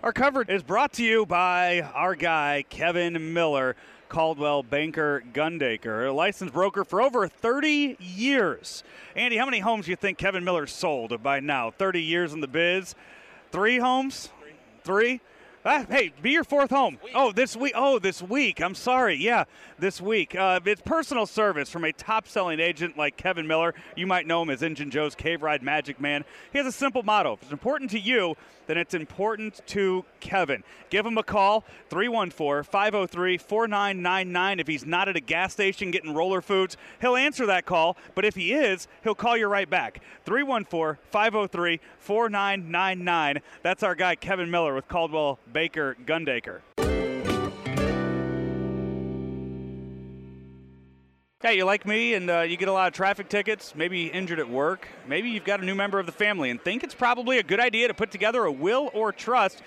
Our coverage is brought to you by our guy, Kevin Miller, Coldwell Banker Gundaker, a licensed broker for over 30 years. Andy, how many homes do you think Kevin Miller sold by now? 30 years in the biz? Three homes? Three? Ah, hey, be your fourth home. Oh, this week. Oh, this week. I'm sorry. Yeah, this week. Uh, it's personal service from a top-selling agent like Kevin Miller. You might know him as Engine Joe's Cave Ride Magic Man. He has a simple motto: if it's important to you, then it's important to Kevin. Give him a call 314-503-4999. If he's not at a gas station getting roller foods, he'll answer that call. But if he is, he'll call you right back. 314-503-4999. That's our guy Kevin Miller with Coldwell Baker Gundaker. Hey, you like me and uh, you get a lot of traffic tickets, maybe injured at work, maybe you've got a new member of the family and think it's probably a good idea to put together a will or trust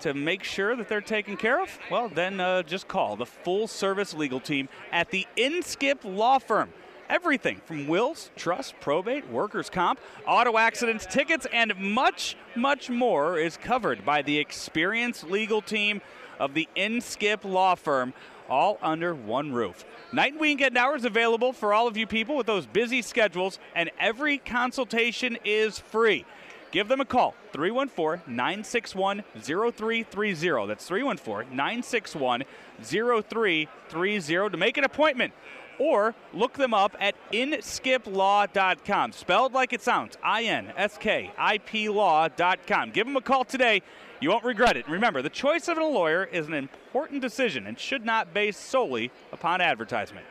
to make sure that they're taken care of? Well, then uh, just call the full service legal team at the Inskip Law Firm. Everything from wills, trust, probate, workers' comp, auto accidents, tickets, and much, much more is covered by the experienced legal team of the Inskip Law Firm, all under one roof. Night and weekend hours available for all of you people with those busy schedules, and every consultation is free. Give them a call, 314 961 0330. That's 314 961 0330 to make an appointment. Or look them up at inskiplaw.com. Spelled like it sounds I N S K I P law.com. Give them a call today. You won't regret it. Remember, the choice of a lawyer is an important decision and should not base solely upon advertisement.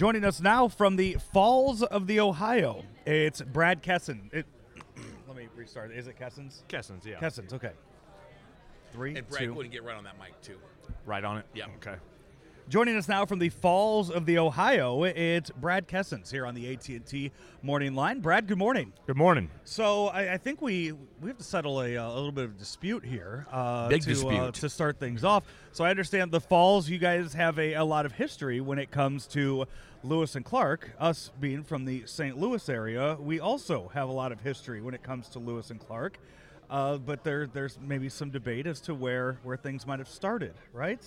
Joining us now from the Falls of the Ohio, it's Brad Kesson. It, let me restart. Is it Kessens? Kessens, yeah. Kessens, okay. Three, And Brad, two. go ahead and get right on that mic too. Right on it? Yeah. Okay. Joining us now from the Falls of the Ohio, it's Brad Kessens here on the AT&T Morning Line. Brad, good morning. Good morning. So I, I think we we have to settle a, uh, a little bit of dispute here. Uh, Big to, Uh, to start things off. So I understand the Falls. You guys have a, a lot of history when it comes to Lewis and Clark. Us being from the St. Louis area, we also have a lot of history when it comes to Lewis and Clark. Uh, but there there's maybe some debate as to where where things might have started, right?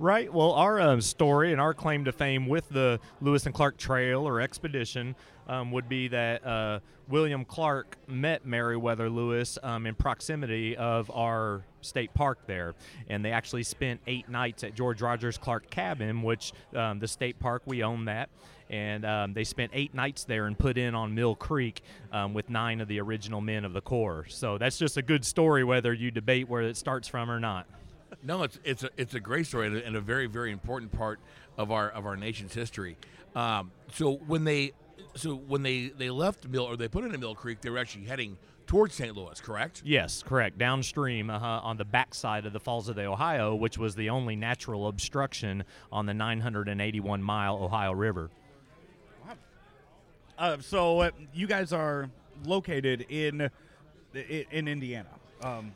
Right. Well, our um, story and our claim to fame with the Lewis and Clark Trail or expedition um, would be that uh, William Clark met Meriwether Lewis um, in proximity of our state park there, and they actually spent eight nights at George Rogers Clark Cabin, which um, the state park we own that. And um, they spent eight nights there and put in on Mill Creek um, with nine of the original men of the Corps. So that's just a good story, whether you debate where it starts from or not. No, it's it's a it's a great story and a, very very important part of our of our nation's history. Um, so when they so when they they left Mill or they put into Mill Creek, they were actually heading towards St. Louis, correct? Yes, correct. Downstream, uh, on the backside of the Falls of the Ohio, which was the only natural obstruction on the 981 mile Ohio River. Uh, so uh, you guys are located in in, in Indiana. Um,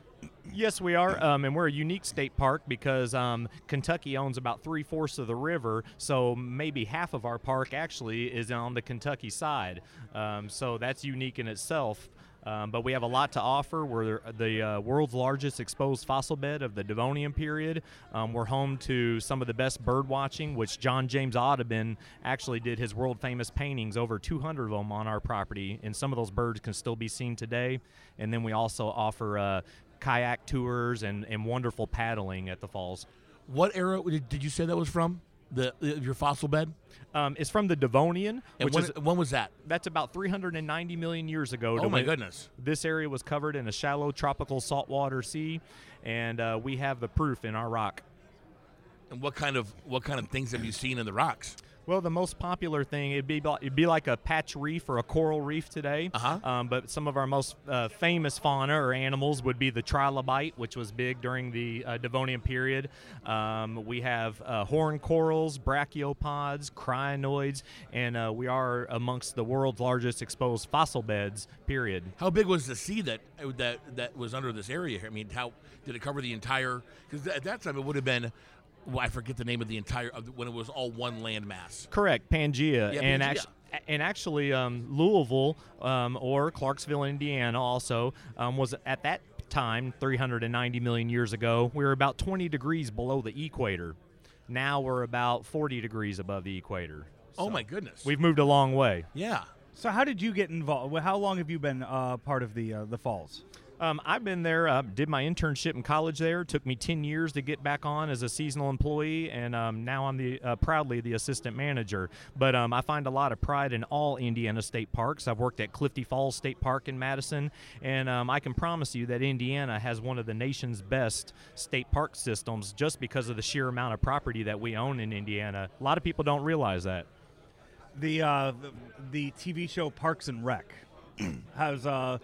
Yes, we are, um, and we're a unique state park because um, Kentucky owns about three fourths of the river, so maybe half of our park actually is on the Kentucky side. Um, so that's unique in itself. Um, but we have a lot to offer. We're the uh, world's largest exposed fossil bed of the Devonian period. Um, we're home to some of the best bird watching, which John James Audubon actually did his world famous paintings, over 200 of them on our property, and some of those birds can still be seen today. And then we also offer uh, kayak tours and, and wonderful paddling at the falls. What era did you say that was from? The, the your fossil bed? Um, it's from the Devonian, And which when, is when was that? that's about 390 million years ago. Oh my goodness! This area was covered in a shallow tropical saltwater sea, and uh, we have the proof in our rock. And what kind of what kind of things have you seen in the rocks? Well, the most popular thing it'd be it'd be like a patch reef or a coral reef today. Uh-huh. Um, but some of our most uh, famous fauna or animals would be the trilobite, which was big during the uh, Devonian period. Um, we have uh, horn corals, brachiopods, crinoids, and uh, we are amongst the world's largest exposed fossil beds. Period. How big was the sea that that that was under this area? here? I mean, how did it cover the entire? Because at that time it would have been. Well, I forget the name of the entire of the, when it was all one landmass. Correct, Pangea, Yeah, and Pangea. actu- a- and actually, um, Louisville um, or Clarksville, Indiana, also um, was at that time 390 million years ago. We were about 20 degrees below the equator. Now we're about 40 degrees above the equator. Oh my goodness. We've moved a long way. yeah. So how did you get involved? How long have you been uh, part of the uh, the falls? Um, I've been there, uh, did my internship in college there. Took me 10 years to get back on as a seasonal employee, and um, now I'm the uh, proudly the assistant manager. But um, I find a lot of pride in all Indiana state parks. I've worked at Clifty Falls State Park in Madison, and um, I can promise you that Indiana has one of the nation's best state park systems just because of the sheer amount of property that we own in Indiana. A lot of people don't realize that. The uh, the, the TV show Parks and Rec. How's uh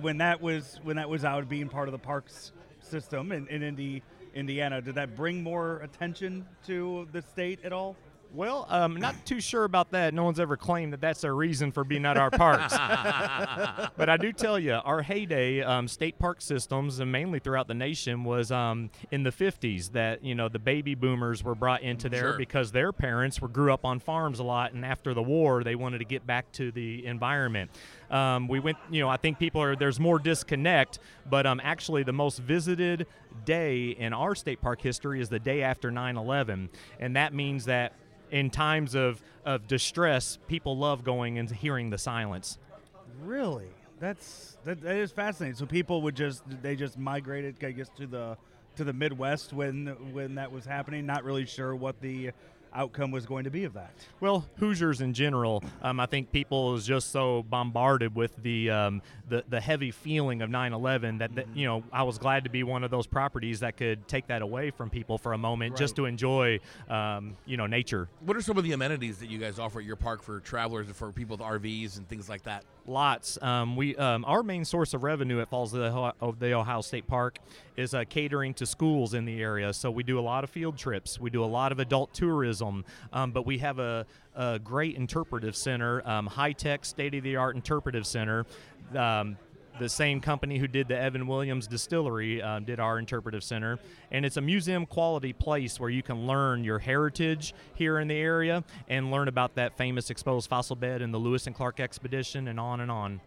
when that was when that was out being part of the parks system in, in Indi- Indiana? Did that bring more attention to the state at all? Well, um, not too sure about that. No one's ever claimed that that's their reason for being at our parks. but I do tell you, our heyday um, state park systems, and mainly throughout the nation, was um, in the 50s. That you know the baby boomers were brought into there Sure. because their parents were grew up on farms a lot, and after the war, they wanted to get back to the environment. Um, we went, you know, I think people are there's more disconnect, but um, actually the most visited day in our state park history is the day after 9/11, and that means that in times of, of distress, people love going and hearing the silence. Really? That's that, that is fascinating. So people would just they just migrated, I guess, to the to the Midwest when when that was happening. Not really sure what the outcome was going to be of that. Well, Hoosiers in general, um, I think people is just so bombarded with the um, the, the heavy feeling of 9/11 that, that you know I was glad to be one of those properties that could take that away from people for a moment, just to enjoy um, you know nature. What are some of the amenities that you guys offer at your park for travelers and for people with RVs and things like that? Lots. Um, we um, our main source of revenue at Falls of the, Ohio- of the Ohio State Park is uh, catering to schools in the area. So we do a lot of field trips. We do a lot of adult tourism. Um, but we have a, a great interpretive center, um, high tech, state of the art interpretive center. Um, the same company who did the Evan Williams Distillery um, did our interpretive center, and it's a museum quality place where you can learn your heritage here in the area and learn about that famous exposed fossil bed and the Lewis and Clark expedition, and on and on.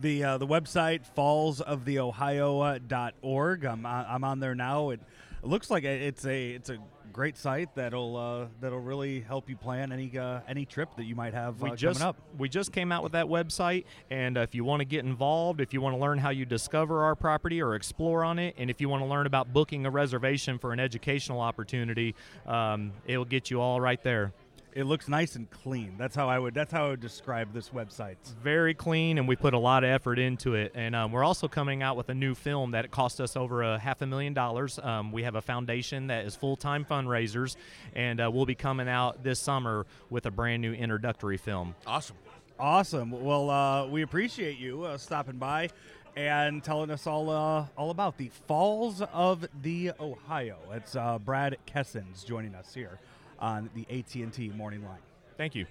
The uh, the website fallsoftheohio.org. I'm I'm on there now. It looks like it's a it's a great site that'll uh, that'll really help you plan any uh, any trip that you might have We uh, just coming up. we just came out with that website, and uh, if you want to get involved, if you want to learn how you discover our property or explore on it, and if you want to learn about booking a reservation for an educational opportunity, um, it'll get you all right there. It looks nice and clean. That's how I would that's how I would describe this website. very clean and we put a lot of effort into it and um, we're also coming out with a new film that cost us over a half a million dollars um, we have a foundation that is full-time fundraisers and uh, we'll be coming out this summer with a brand new introductory film Awesome. Awesome. Well, uh, we appreciate you uh, stopping by and telling us all uh, all about the Falls of the Ohio. It's uh, Brad Kessens joining us here on the AT&T Morning Line. thank you